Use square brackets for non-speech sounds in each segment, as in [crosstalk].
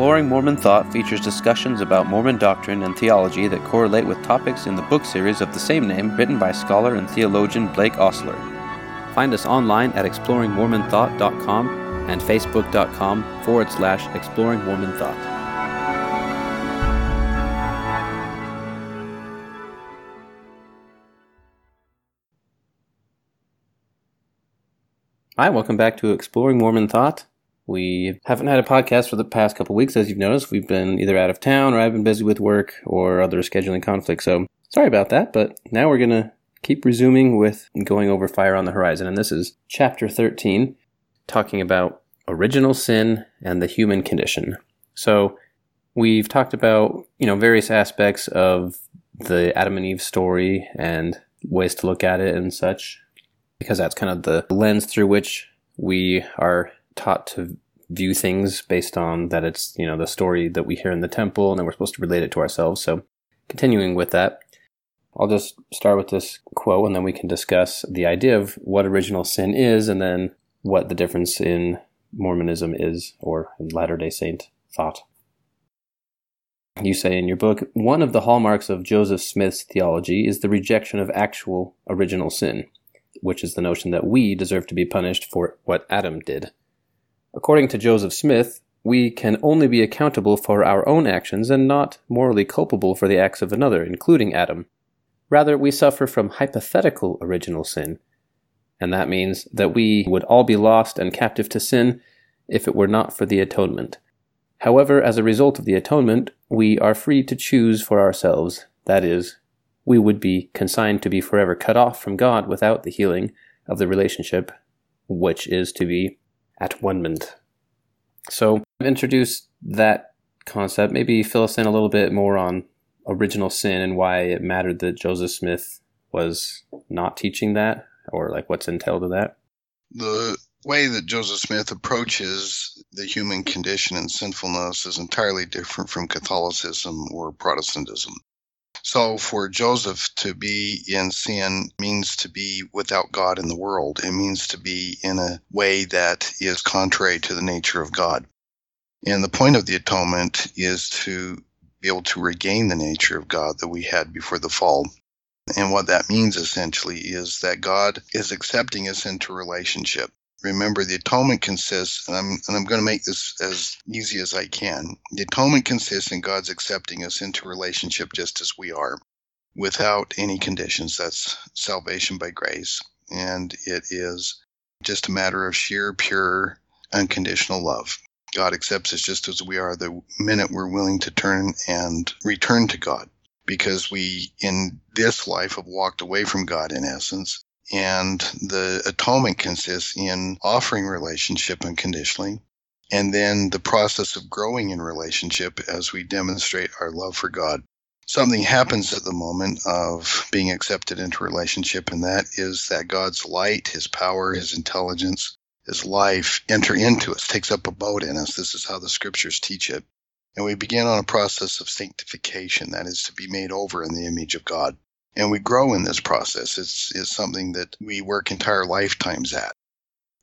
Exploring Mormon Thought features discussions about Mormon doctrine and theology that correlate with topics in the book series of the same name written by scholar and theologian Blake Ostler. Find us online at exploringmormonthought.com and facebook.com forward slash exploring Mormon thought. Hi, welcome back to Exploring Mormon Thought. We haven't had a podcast for the past couple weeks, as you've noticed. We've been either out of town or I've been busy with work or other scheduling conflicts. So sorry about that, but now we're going to keep resuming with going over Fire on the Horizon. And this is chapter 13, talking about original sin and the human condition. So we've talked about, you know, various aspects of the Adam and Eve story and ways to look at it and such, because that's kind of the lens through which we are taught to view things based on that it's, you know, the story that we hear in the temple and then we're supposed to relate it to ourselves. So continuing with that, I'll just start with this quote and then we can discuss the idea of what original sin is and then what the difference in Mormonism is or in Latter day Saint thought. You say in your book, one of the hallmarks of Joseph Smith's theology is the rejection of actual original sin, which is the notion that we deserve to be punished for what Adam did. According to Joseph Smith, we can only be accountable for our own actions and not morally culpable for the acts of another, including Adam. Rather, we suffer from hypothetical original sin, and that means that we would all be lost and captive to sin if it were not for the atonement. However, as a result of the atonement, we are free to choose for ourselves. That is, we would be consigned to be forever cut off from God without the healing of the relationship, which is to be at one So introduce that concept. Maybe fill us in a little bit more on original sin and why it mattered that Joseph Smith was not teaching that, or like what's entailed in that. The way that Joseph Smith approaches the human condition and sinfulness is entirely different from Catholicism or Protestantism. So for Joseph to be in sin means to be without God in the world. It means to be in a way that is contrary to the nature of God. And the point of the atonement is to be able to regain the nature of God that we had before the fall. And what that means essentially is that God is accepting us into relationship. Remember, the atonement consists, and I'm, and I'm going to make this as easy as I can. The atonement consists in God's accepting us into relationship just as we are, without any conditions. That's salvation by grace. And it is just a matter of sheer, pure, unconditional love. God accepts us just as we are the minute we're willing to turn and return to God. Because we, in this life, have walked away from God in essence and the atonement consists in offering relationship unconditionally, and then the process of growing in relationship as we demonstrate our love for God. Something happens at the moment of being accepted into relationship, and that is that God's light, His power, His intelligence, His life enter into us, takes up abode in us. This is how the scriptures teach it. And we begin on a process of sanctification, that is to be made over in the image of God and we grow in this process. It's, it's something that we work entire lifetimes at.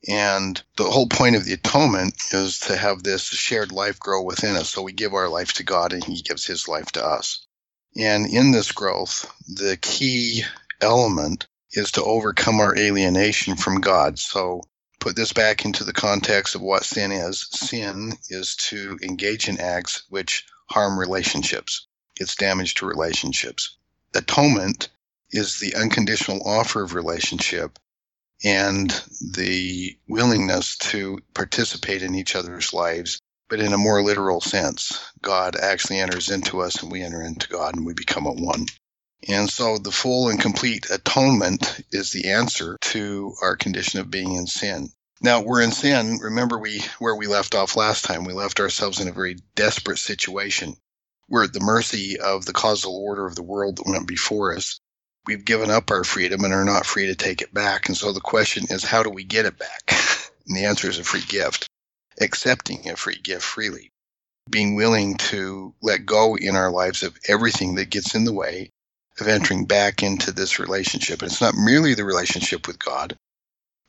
And the whole point of the atonement is to have this shared life grow within us. So we give our life to God and He gives His life to us. And in this growth, the key element is to overcome our alienation from God. So put this back into the context of what sin is. Sin is to engage in acts which harm relationships. It's damage to relationships atonement is the unconditional offer of relationship and the willingness to participate in each other's lives, but in a more literal sense. God actually enters into us and we enter into God and we become a one. And so the full and complete atonement is the answer to our condition of being in sin. Now we're in sin. Remember we where we left off last time. We left ourselves in a very desperate situation we're at the mercy of the causal order of the world that went before us. We've given up our freedom and are not free to take it back. And so the question is, how do we get it back? [laughs] And the answer is a free gift, accepting a free gift freely, being willing to let go in our lives of everything that gets in the way of entering back into this relationship. And it's not merely the relationship with God,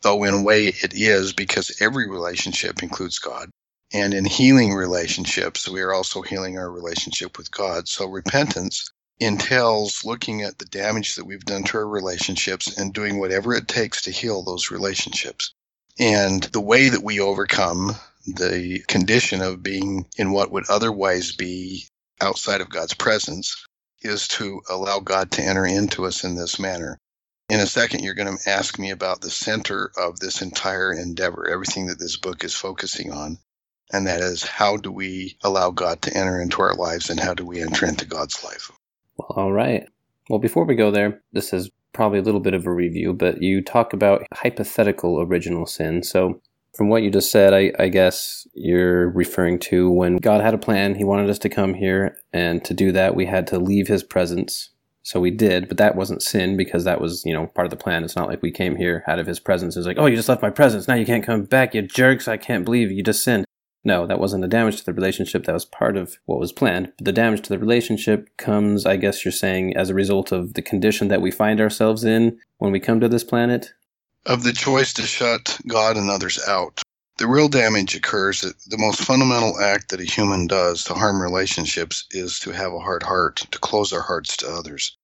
though in a way it is because every relationship includes God. And in healing relationships, we are also healing our relationship with God. So repentance entails looking at the damage that we've done to our relationships and doing whatever it takes to heal those relationships. And the way that we overcome the condition of being in what would otherwise be outside of God's presence is to allow God to enter into us in this manner. In a second, you're going to ask me about the center of this entire endeavor, everything that this book is focusing on. And that is how do we allow God to enter into our lives and how do we enter into God's life? Well, all right. Well, before we go there, this is probably a little bit of a review, but you talk about hypothetical original sin. So, from what you just said, I, I, guess you're referring to when God had a plan. He wanted us to come here, and to do that, we had to leave His presence. So we did, but that wasn't sin because that was, you know, part of the plan. It's not like we came here out of His presence. It's like, oh, you just left my presence. Now you can't come back, you jerks. I can't believe you just sinned. No, that wasn't the damage to the relationship. That was part of what was planned. But the damage to the relationship comes, I guess you're saying, as a result of the condition that we find ourselves in when we come to this planet? Of the choice to shut God and others out. The real damage occurs that the most fundamental act that a human does to harm relationships is to have a hard heart, to close our hearts to others,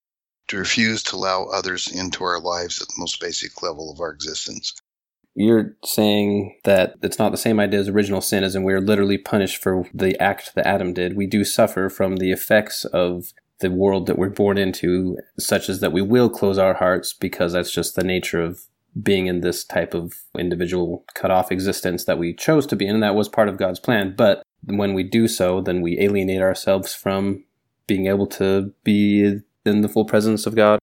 to refuse to allow others into our lives at the most basic level of our existence. You're saying that it's not the same idea as original sin, as in we're literally punished for the act that Adam did. We do suffer from the effects of the world that we're born into, such as that we will close our hearts because that's just the nature of being in this type of individual cut off existence that we chose to be in, and that was part of God's plan. But when we do so, then we alienate ourselves from being able to be in the full presence of God.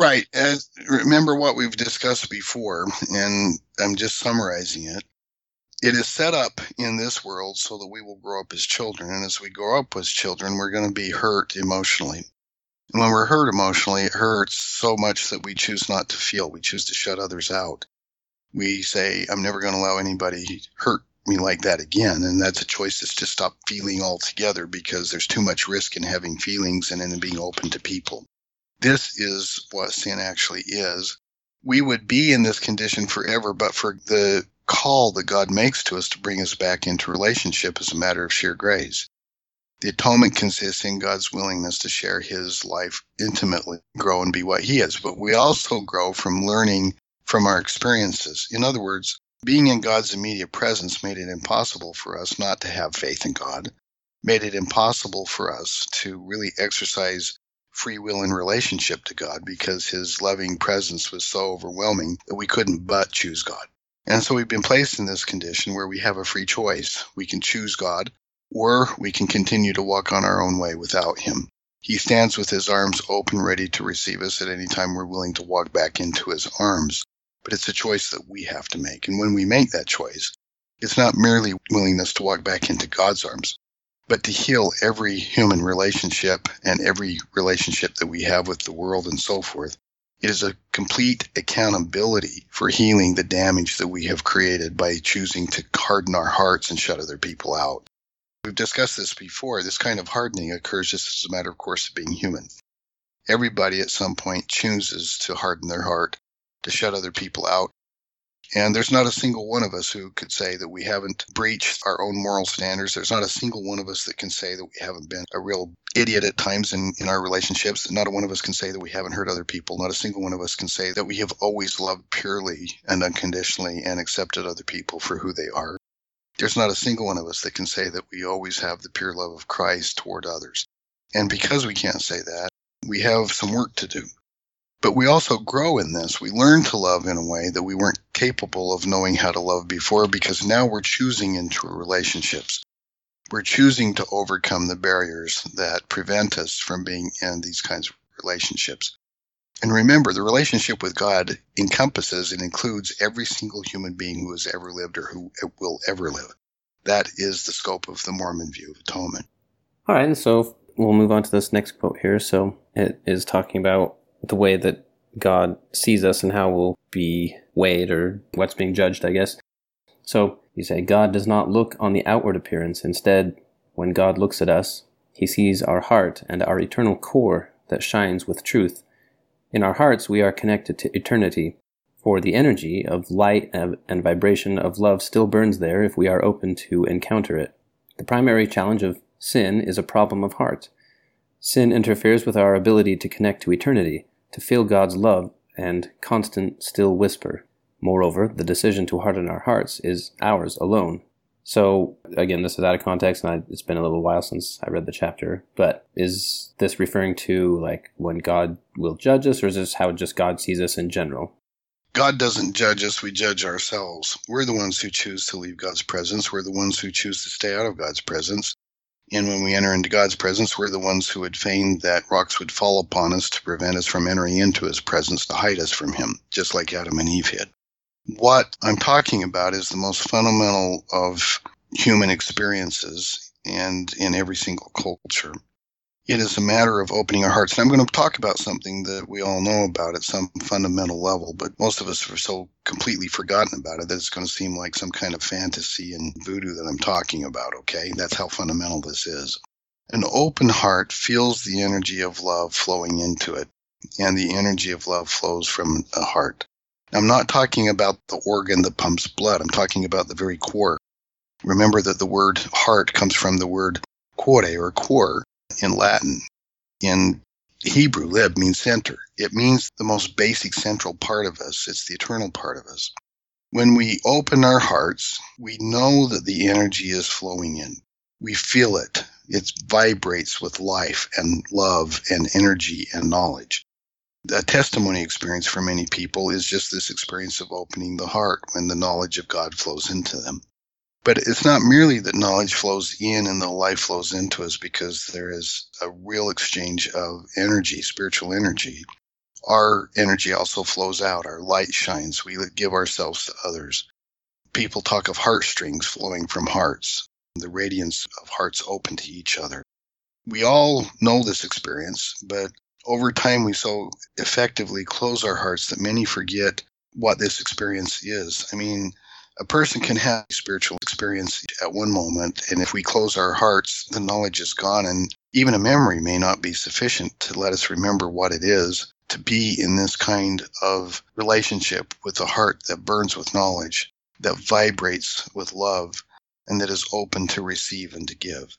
Right. And remember what we've discussed before, and I'm just summarizing it. It is set up in this world so that we will grow up as children. And as we grow up as children, we're going to be hurt emotionally. And when we're hurt emotionally, it hurts so much that we choose not to feel. We choose to shut others out. We say, I'm never going to allow anybody hurt me like that again. And that's a choice that's to stop feeling altogether because there's too much risk in having feelings and in being open to people. This is what sin actually is. We would be in this condition forever, but for the call that God makes to us to bring us back into relationship as a matter of sheer grace. The atonement consists in God's willingness to share his life intimately, grow and be what he is. But we also grow from learning from our experiences. In other words, being in God's immediate presence made it impossible for us not to have faith in God, made it impossible for us to really exercise free will in relationship to God because his loving presence was so overwhelming that we couldn't but choose God. And so we've been placed in this condition where we have a free choice. We can choose God or we can continue to walk on our own way without him. He stands with his arms open, ready to receive us at any time we're willing to walk back into his arms. But it's a choice that we have to make. And when we make that choice, it's not merely willingness to walk back into God's arms, but to heal every human relationship and every relationship that we have with the world and so forth. It is a complete accountability for healing the damage that we have created by choosing to harden our hearts and shut other people out. We've discussed this before. This kind of hardening occurs just as a matter of course of being human. Everybody at some point chooses to harden their heart, to shut other people out. And there's not a single one of us who could say that we haven't breached our own moral standards. There's not a single one of us that can say that we haven't been a real idiot at times in, in our relationships. Not a one of us can say that we haven't hurt other people. Not a single one of us can say that we have always loved purely and unconditionally and accepted other people for who they are. There's not a single one of us that can say that we always have the pure love of Christ toward others. And because we can't say that, we have some work to do. But we also grow in this. We learn to love in a way that we weren't capable of knowing how to love before because now we're choosing into relationships. We're choosing to overcome the barriers that prevent us from being in these kinds of relationships. And remember, the relationship with God encompasses and includes every single human being who has ever lived or who will ever live. That is the scope of the Mormon view of atonement. All right, and so we'll move on to this next quote here. So it is talking about the way that God sees us and how we'll be weighed or what's being judged, I guess. So you say, God does not look on the outward appearance. Instead, when God looks at us, he sees our heart and our eternal core that shines with truth in our hearts, we are connected to eternity. For the energy of light and vibration of love still burns there if we are open to encounter it. The primary challenge of sin is a problem of heart. Sin interferes with our ability to connect to eternity, to feel God's love and constant still whisper. Moreover, the decision to harden our hearts is ours alone. So, again, this is out of context, and I, it's been a little while since I read the chapter, but is this referring to like when God will judge us, or is this how just God sees us in general? God doesn't judge us, we judge ourselves. We're the ones who choose to leave God's presence. We're the ones who choose to stay out of God's presence. And when we enter into God's presence, we're the ones who would feign that rocks would fall upon us to prevent us from entering into his presence to hide us from him, just like Adam and Eve did. What I'm talking about is the most fundamental of human experiences and in every single culture. It is a matter of opening our hearts. And I'm going to talk about something that we all know about at some fundamental level, but most of us are so completely forgotten about it that it's going to seem like some kind of fantasy and voodoo that I'm talking about, okay? That's how fundamental this is. An open heart feels the energy of love flowing into it, and the energy of love flows from a heart. I'm not talking about the organ that pumps blood. I'm talking about the very core. Remember that the word heart comes from the word cuore or cor in Latin. In Hebrew, lib means center. It means the most basic central part of us. It's the eternal part of us. When we open our hearts, we know that the energy is flowing in. We feel it. It vibrates with life and love and energy and knowledge a testimony experience for many people is just this experience of opening the heart when the knowledge of God flows into them. But it's not merely that knowledge flows in and the life flows into us because there is a real exchange of energy, spiritual energy. Our energy also flows out. Our light shines. We give ourselves to others. People talk of heartstrings flowing from hearts, the radiance of hearts open to each other. We all know this experience, but over time, we so effectively close our hearts that many forget what this experience is. I mean, a person can have spiritual experience at one moment, and if we close our hearts, the knowledge is gone, and even a memory may not be sufficient to let us remember what it is to be in this kind of relationship with a heart that burns with knowledge, that vibrates with love, and that is open to receive and to give.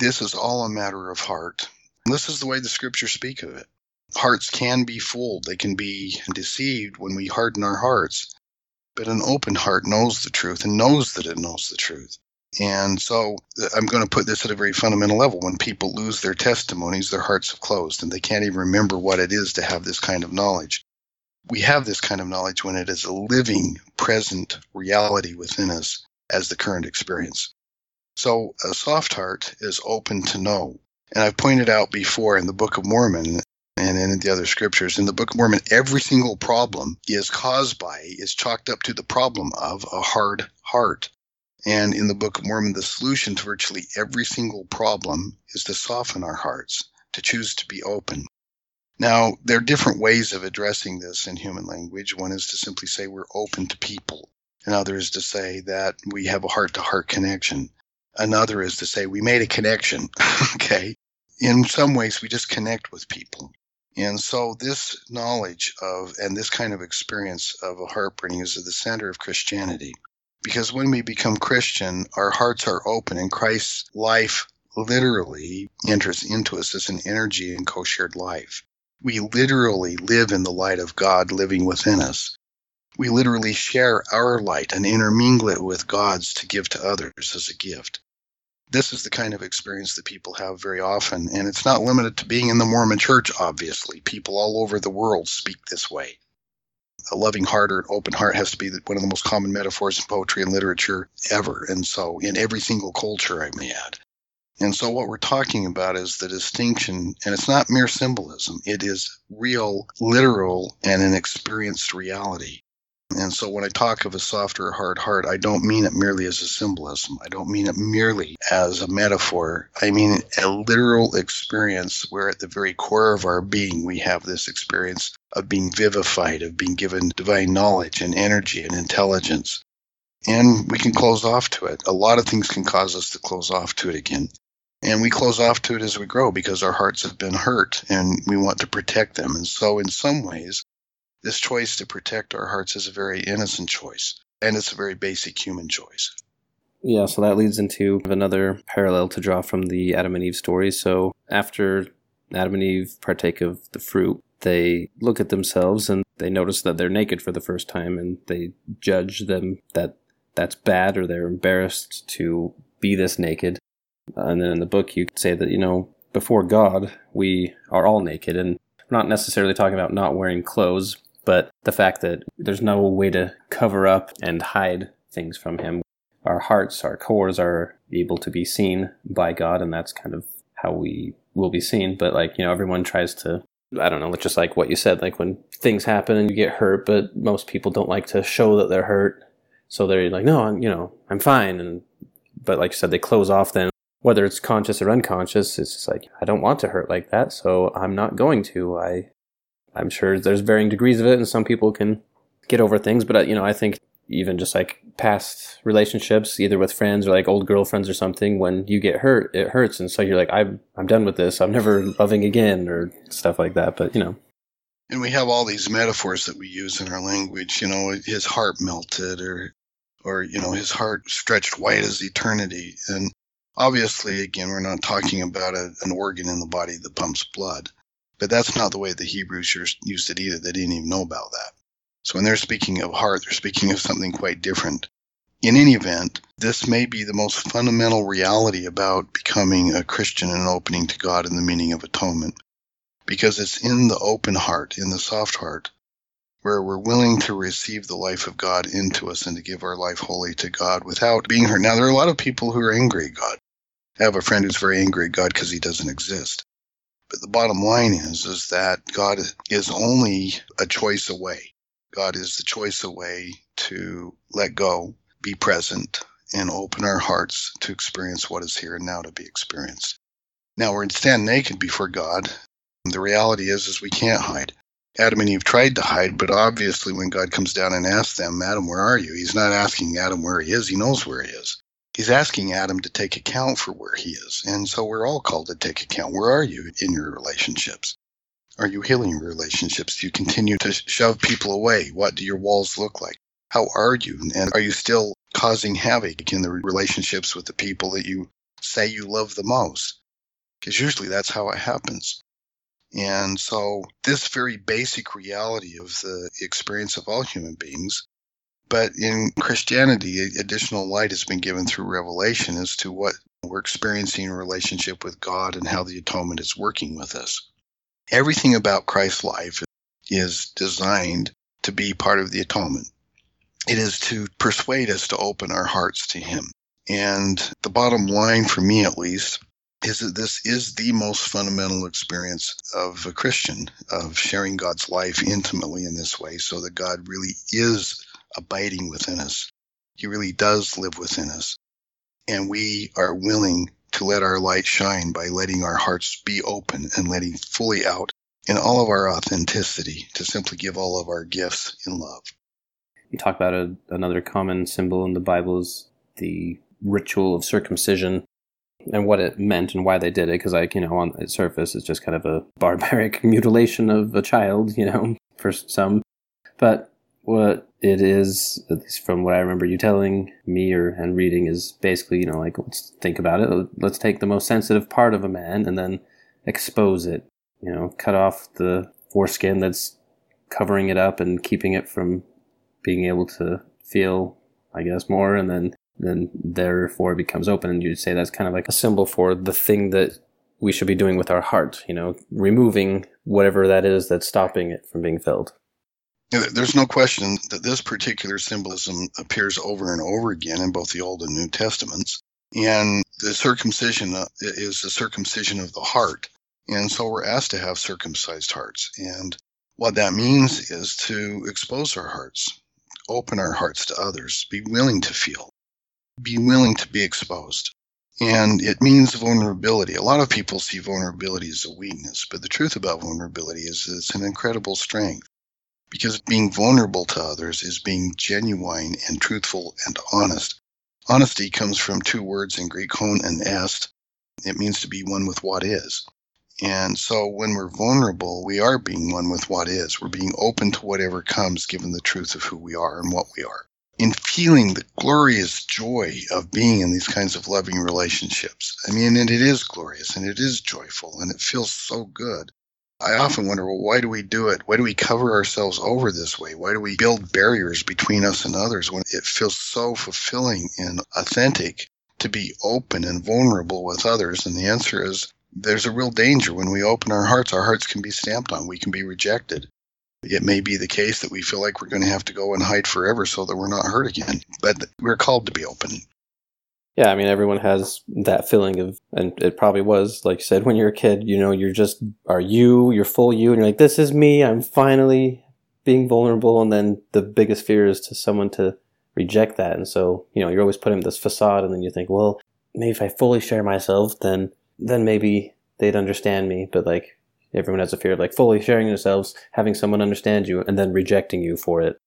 This is all a matter of heart. This is the way the scriptures speak of it. Hearts can be fooled, they can be deceived when we harden our hearts. But an open heart knows the truth and knows that it knows the truth. And so uh, I'm going to put this at a very fundamental level. When people lose their testimonies, their hearts have closed and they can't even remember what it is to have this kind of knowledge. We have this kind of knowledge when it is a living, present reality within us as the current experience. So a soft heart is open to know. And I've pointed out before in the Book of Mormon and in the other scriptures, in the Book of Mormon, every single problem is caused by, is chalked up to the problem of a hard heart. And in the Book of Mormon, the solution to virtually every single problem is to soften our hearts, to choose to be open. Now, there are different ways of addressing this in human language. One is to simply say we're open to people. Another is to say that we have a heart to heart connection. Another is to say we made a connection. [laughs] okay. In some ways, we just connect with people. And so this knowledge of and this kind of experience of a heartburning is at the center of Christianity. Because when we become Christian, our hearts are open and Christ's life literally enters into us as an energy and co-shared life. We literally live in the light of God living within us. We literally share our light and intermingle it with God's to give to others as a gift this is the kind of experience that people have very often. And it's not limited to being in the Mormon church, obviously. People all over the world speak this way. A loving heart or an open heart has to be one of the most common metaphors in poetry and literature ever. And so, in every single culture, I may add. And so, what we're talking about is the distinction, and it's not mere symbolism, it is real, literal, and an experienced reality. And so when I talk of a soft softer hard heart, I don't mean it merely as a symbolism. I don't mean it merely as a metaphor. I mean a literal experience where at the very core of our being, we have this experience of being vivified, of being given divine knowledge and energy and intelligence. And we can close off to it. A lot of things can cause us to close off to it again. And we close off to it as we grow because our hearts have been hurt and we want to protect them. And so, in some ways, This choice to protect our hearts is a very innocent choice, and it's a very basic human choice. Yeah, so that leads into another parallel to draw from the Adam and Eve story. So after Adam and Eve partake of the fruit, they look at themselves and they notice that they're naked for the first time and they judge them that that's bad or they're embarrassed to be this naked. And then in the book, you say that, you know, before God, we are all naked. And we're not necessarily talking about not wearing clothes, but the fact that there's no way to cover up and hide things from Him. Our hearts, our cores are able to be seen by God, and that's kind of how we will be seen. But like, you know, everyone tries to I don't know, just like what you said, like when things happen and you get hurt, but most people don't like to show that they're hurt. So they're like, no, I'm, you know, I'm fine. And, but like you said, they close off then, whether it's conscious or unconscious, it's just like, I don't want to hurt like that. So I'm not going to. I, I'm sure there's varying degrees of it and some people can get over things, but uh, you know, I think even just like past relationships, either with friends or like old girlfriends or something, when you get hurt, it hurts. And so you're like, I'm, I'm done with this. I'm never [laughs] loving again or stuff like that. But, you know. And we have all these metaphors that we use in our language, you know, his heart melted or, or, you know, his heart stretched white as eternity. And obviously, again, we're not talking about a, an organ in the body that pumps blood, but that's not the way the Hebrews used it either. They didn't even know about that. So when they're speaking of heart, they're speaking of something quite different. In any event, this may be the most fundamental reality about becoming a Christian and opening to God in the meaning of atonement, because it's in the open heart, in the soft heart, where we're willing to receive the life of God into us and to give our life wholly to God without being hurt. Now, there are a lot of people who are angry at God. I have a friend who's very angry at God because he doesn't exist. But the bottom line is, is that God is only a choice away. God is the choice away to let go, be present, and open our hearts to experience what is here and now to be experienced. Now we're stand naked before God. The reality is, is we can't hide. Adam and Eve tried to hide, but obviously when God comes down and asks them, Adam, where are you? He's not asking Adam where he is. He knows where he is. He's asking Adam to take account for where he is. And so we're all called to take account. Where are you in your relationships? Are you healing your relationships? Do you continue to shove people away? What do your walls look like? How are you? And are you still causing havoc in the relationships with the people that you say you love the most? Because usually that's how it happens. And so, this very basic reality of the experience of all human beings, but in Christianity, additional light has been given through revelation as to what we're experiencing in relationship with God and how the atonement is working with us. Everything about Christ's life is designed to be part of the atonement. It is to persuade us to open our hearts to Him. And the bottom line, for me at least, is that this is the most fundamental experience of a Christian, of sharing God's life intimately in this way, so that God really is abiding within us. He really does live within us. And we are willing to let our light shine by letting our hearts be open and letting fully out in all of our authenticity to simply give all of our gifts in love. You talk about a, another common symbol in the Bible is the ritual of circumcision and what it meant and why they did it. Because, like, you know, on the surface, it's just kind of a barbaric [laughs] mutilation of a child, you know, for some. But what it is, at least from what I remember you telling me or and reading, is basically, you know, like let's think about it. Let's take the most sensitive part of a man and then expose it. You know, cut off the foreskin that's covering it up and keeping it from being able to feel, I guess, more, and then then therefore it becomes open. And you'd say that's kind of like a symbol for the thing that we should be doing with our heart. You know, removing whatever that is that's stopping it from being filled. There's no question that this particular symbolism appears over and over again in both the Old and New Testaments. And the circumcision uh, is the circumcision of the heart. And so we're asked to have circumcised hearts. And what that means is to expose our hearts, open our hearts to others, be willing to feel, be willing to be exposed. And it means vulnerability. A lot of people see vulnerability as a weakness, but the truth about vulnerability is it's an incredible strength because being vulnerable to others is being genuine and truthful and honest. Honesty comes from two words in Greek, hon and est. It means to be one with what is. And so when we're vulnerable, we are being one with what is. We're being open to whatever comes given the truth of who we are and what we are. In feeling the glorious joy of being in these kinds of loving relationships. I mean, and it is glorious and it is joyful and it feels so good. I often wonder, well, why do we do it? Why do we cover ourselves over this way? Why do we build barriers between us and others when it feels so fulfilling and authentic to be open and vulnerable with others? And the answer is there's a real danger when we open our hearts. Our hearts can be stamped on. We can be rejected. It may be the case that we feel like we're going to have to go and hide forever so that we're not hurt again. But we're called to be open. Yeah, I mean, everyone has that feeling of, and it probably was, like you said, when you're a kid, you know, you're just, are you, you're full you, and you're like, this is me, I'm finally being vulnerable. And then the biggest fear is to someone to reject that. And so, you know, you're always putting this facade, and then you think, well, maybe if I fully share myself, then then maybe they'd understand me. But like everyone has a fear of like fully sharing themselves, having someone understand you, and then rejecting you for it.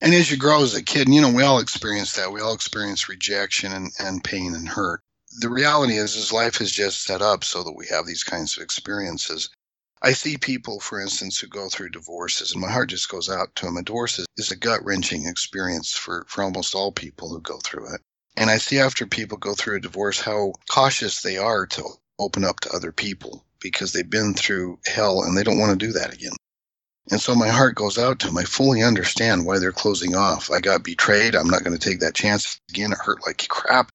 And as you grow as a kid, and you know, we all experience that. We all experience rejection and, and pain and hurt. The reality is, is life is just set up so that we have these kinds of experiences. I see people, for instance, who go through divorces, and my heart just goes out to them. A divorce is a gut wrenching experience for, for almost all people who go through it. And I see after people go through a divorce how cautious they are to open up to other people because they've been through hell and they don't want to do that again. And so my heart goes out to them. I fully understand why they're closing off. I got betrayed. I'm not going to take that chance again. It hurt like crap.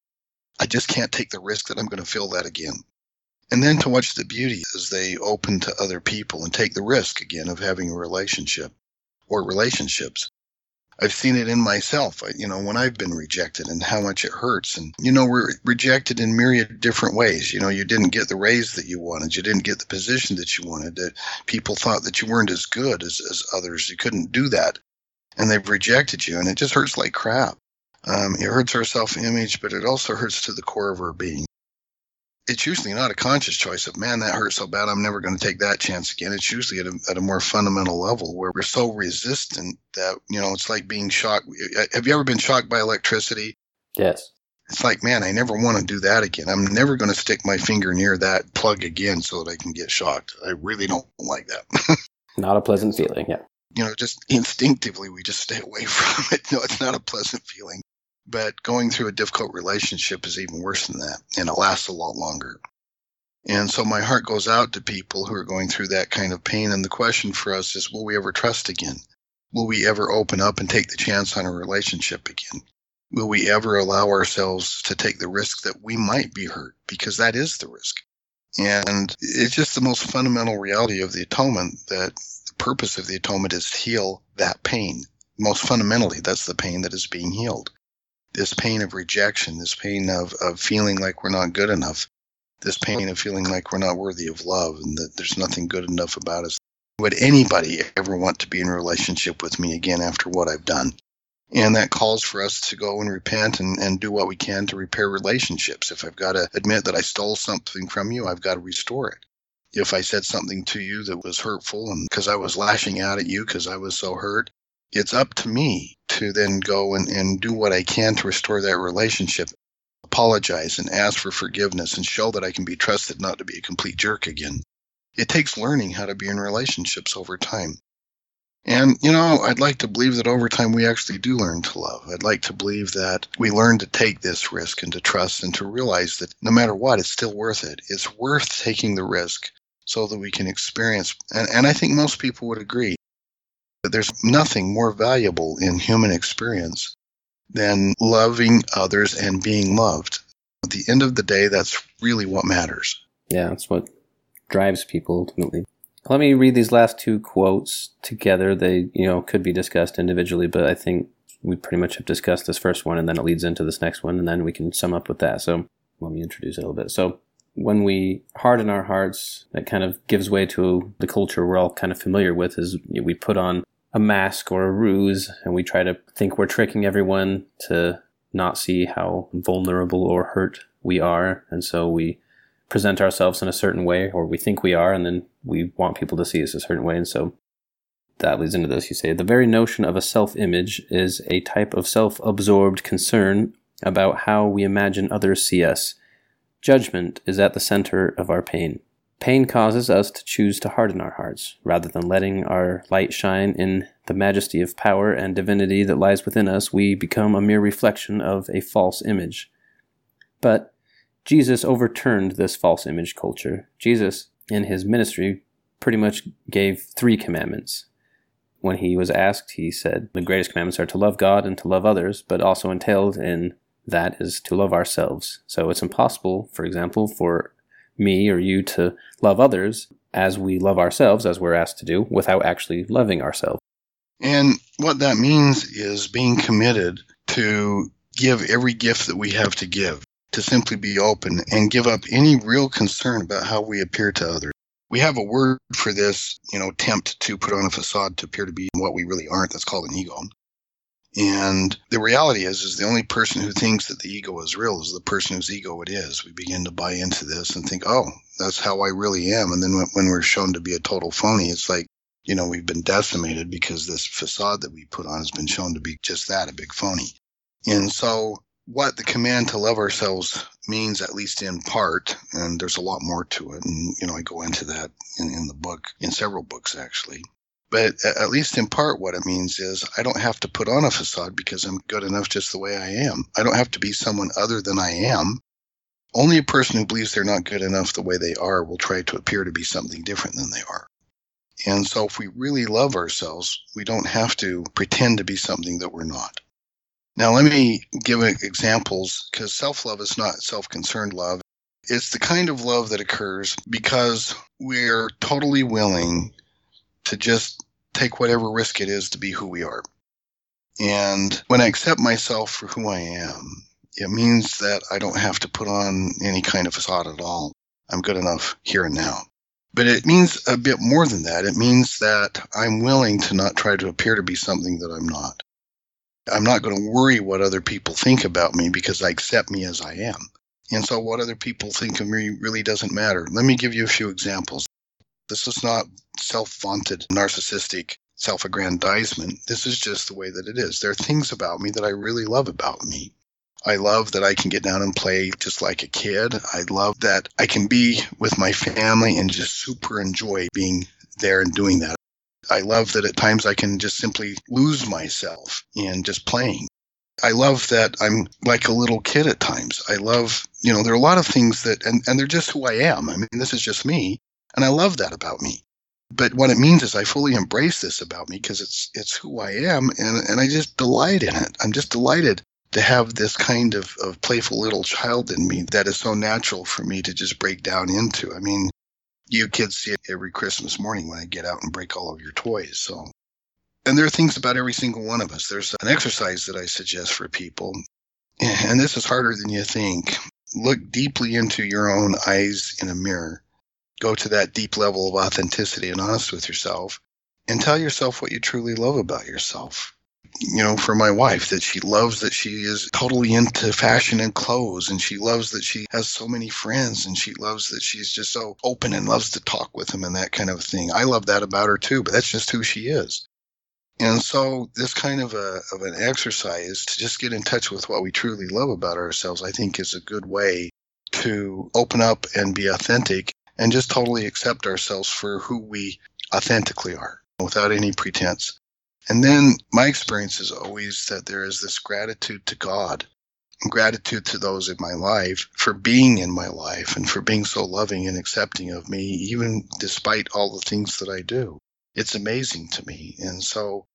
I just can't take the risk that I'm going to feel that again. And then to watch the beauty as they open to other people and take the risk again of having a relationship or relationships. I've seen it in myself, you know, when I've been rejected and how much it hurts. And, you know, we're rejected in myriad different ways. You know, you didn't get the raise that you wanted. You didn't get the position that you wanted. That people thought that you weren't as good as, as others. You couldn't do that. And they've rejected you. And it just hurts like crap. Um, it hurts our self image, but it also hurts to the core of our being it's usually not a conscious choice of man that hurts so bad i'm never going to take that chance again. It's usually at a, at a more fundamental level where we're so resistant that you know it's like being shocked. Uh, have you ever been shocked by electricity? Yes. It's like man i never want to do that again. I'm never going to stick my finger near that plug again so that i can get shocked. I really don't like that. [laughs] Not a pleasant feeling yeah. You know just instinctively we just stay away [laughs] from it. No it's not a pleasant feeling but going through a difficult relationship is even worse than that, and it lasts a lot longer. And so my heart goes out to people who are going through that kind of pain. And the question for us is will we ever trust again? Will we ever open up and take the chance on a relationship again? Will we ever allow ourselves to take the risk that we might be hurt? Because that is the risk. And it's just the most fundamental reality of the atonement that the purpose of the atonement is to heal that pain. Most fundamentally, that's the pain that is being healed this pain of rejection, this pain of, of feeling like we're not good enough, this pain of feeling like we're not worthy of love and that there's nothing good enough about us. Would anybody ever want to be in a relationship with me again after what I've done? And that calls for us to go and repent and, and do what we can to repair relationships. If I've got to admit that I stole something from you, I've got to restore it. If I said something to you that was hurtful and because I was lashing out at you because I was so hurt, it's up to me to then go and, and do what I can to restore that relationship, apologize and ask for forgiveness and show that I can be trusted not to be a complete jerk again. It takes learning how to be in relationships over time. And, you know, I'd like to believe that over time we actually do learn to love. I'd like to believe that we learn to take this risk and to trust and to realize that no matter what, it's still worth it. It's worth taking the risk so that we can experience. And, and I think most people would agree there's nothing more valuable in human experience than loving others and being loved. At the end of the day, that's really what matters. Yeah, that's what drives people ultimately. Let me read these last two quotes together. They, you know, could be discussed individually, but I think we pretty much have discussed this first one and then it leads into this next one and then we can sum up with that. So let me introduce it a little bit. So when we harden our hearts, that kind of gives way to the culture we're all kind of familiar with is we put on a mask or a ruse and we try to think we're tricking everyone to not see how vulnerable or hurt we are. And so we present ourselves in a certain way, or we think we are, and then we want people to see us a certain way. And so that leads into this. You say the very notion of a self image is a type of self absorbed concern about how we imagine others see us. Judgment is at the center of our pain. Pain causes us to choose to harden our hearts, rather than letting our light shine in the majesty of power and divinity that lies within us, we become a mere reflection of a false image. But Jesus overturned this false image culture. Jesus, in his ministry, pretty much gave three commandments. When he was asked, he said, The greatest commandments are to love God and to love others, but also entailed in that is to love ourselves. So it's impossible, for example, for me or you to love others as we love ourselves, as we're asked to do, without actually loving ourselves. And what that means is being committed to give every gift that we have to give, to simply be open and give up any real concern about how we appear to others. We have a word for this, you know, attempt to put on a facade to appear to be what we really aren't. That's called an ego. And the reality is, is the only person who thinks that the ego is real is the person whose ego it is. We begin to buy into this and think, oh, that's how I really am. And then when we're shown to be a total phony, it's like, you know, we've been decimated because this facade that we put on has been shown to be just that, a big phony. And so what the command to love ourselves means, at least in part, and there's a lot more to it. And, you know, I go into that in, in the book, in several books actually. But at least in part, what it means is I don't have to put on a facade because I'm good enough just the way I am. I don't have to be someone other than I am. Only a person who believes they're not good enough the way they are will try to appear to be something different than they are. And so if we really love ourselves, we don't have to pretend to be something that we're not. Now, let me give examples because self love is not self concerned love. It's the kind of love that occurs because we're totally willing to just take whatever risk it is to be who we are. And when I accept myself for who I am, it means that I don't have to put on any kind of facade at all. I'm good enough here and now. But it means a bit more than that. It means that I'm willing to not try to appear to be something that I'm not. I'm not going to worry what other people think about me because I accept me as I am. And so what other people think of me really doesn't matter. Let me give you a few examples. This is not self vaunted, narcissistic self aggrandizement. This is just the way that it is. There are things about me that I really love about me. I love that I can get down and play just like a kid. I love that I can be with my family and just super enjoy being there and doing that. I love that at times I can just simply lose myself in just playing. I love that I'm like a little kid at times. I love, you know, there are a lot of things that, and, and they're just who I am. I mean, this is just me. And I love that about me. But what it means is I fully embrace this about me because it's it's who I am and, and I just delight in it. I'm just delighted to have this kind of, of playful little child in me that is so natural for me to just break down into. I mean, you kids see it every Christmas morning when I get out and break all of your toys. So and there are things about every single one of us. There's an exercise that I suggest for people, and this is harder than you think. Look deeply into your own eyes in a mirror go to that deep level of authenticity and honest with yourself and tell yourself what you truly love about yourself. You know, for my wife, that she loves that she is totally into fashion and clothes, and she loves that she has so many friends, and she loves that she's just so open and loves to talk with them and that kind of thing. I love that about her too, but that's just who she is. And so, this kind of a of an exercise to just get in touch with what we truly love about ourselves, I think, is a good way to open up and be authentic and just totally accept ourselves for who we authentically are without any pretense. And then my experience is always that there is this gratitude to God and gratitude to those in my life for being in my life and for being so loving and accepting of me, even despite all the things that I do. It's amazing to me. And so,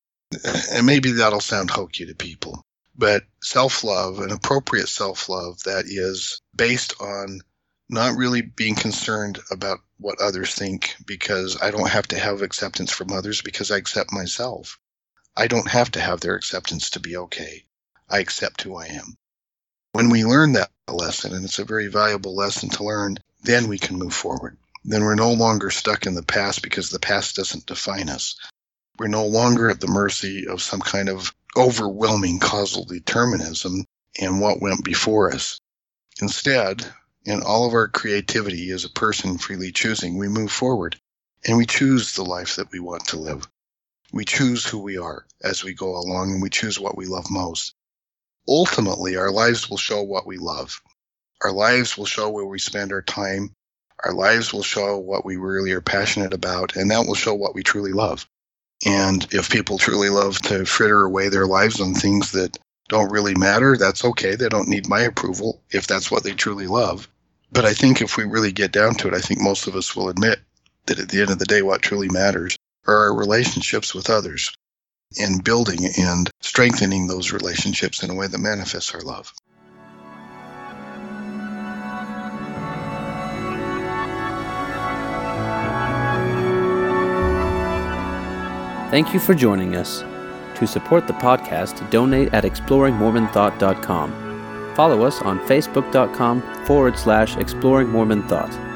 and maybe that'll sound hokey to people, but self love, an appropriate self love that is based on not really being concerned about what others think because I don't have to have acceptance from others because I accept myself. I don't have to have their acceptance to be okay. I accept who I am. When we learn that lesson, and it's a very valuable lesson to learn, then we can move forward. Then we're no longer stuck in the past because the past doesn't define us. We're no longer at the mercy of some kind of overwhelming causal determinism and what went before us. Instead, in all of our creativity as a person freely choosing, we move forward and we choose the life that we want to live. We choose who we are as we go along and we choose what we love most. Ultimately, our lives will show what we love. Our lives will show where we spend our time. Our lives will show what we really are passionate about, and that will show what we truly love. And if people truly love to fritter away their lives on things that don't really matter, that's okay. They don't need my approval if that's what they truly love. But I think if we really get down to it, I think most of us will admit that at the end of the day, what truly matters are our relationships with others and building and strengthening those relationships in a way that manifests our love. Thank you for joining us. To support the podcast, donate at exploringmormonthought.com. Follow us on facebook.com forward slash exploring Mormon Thought.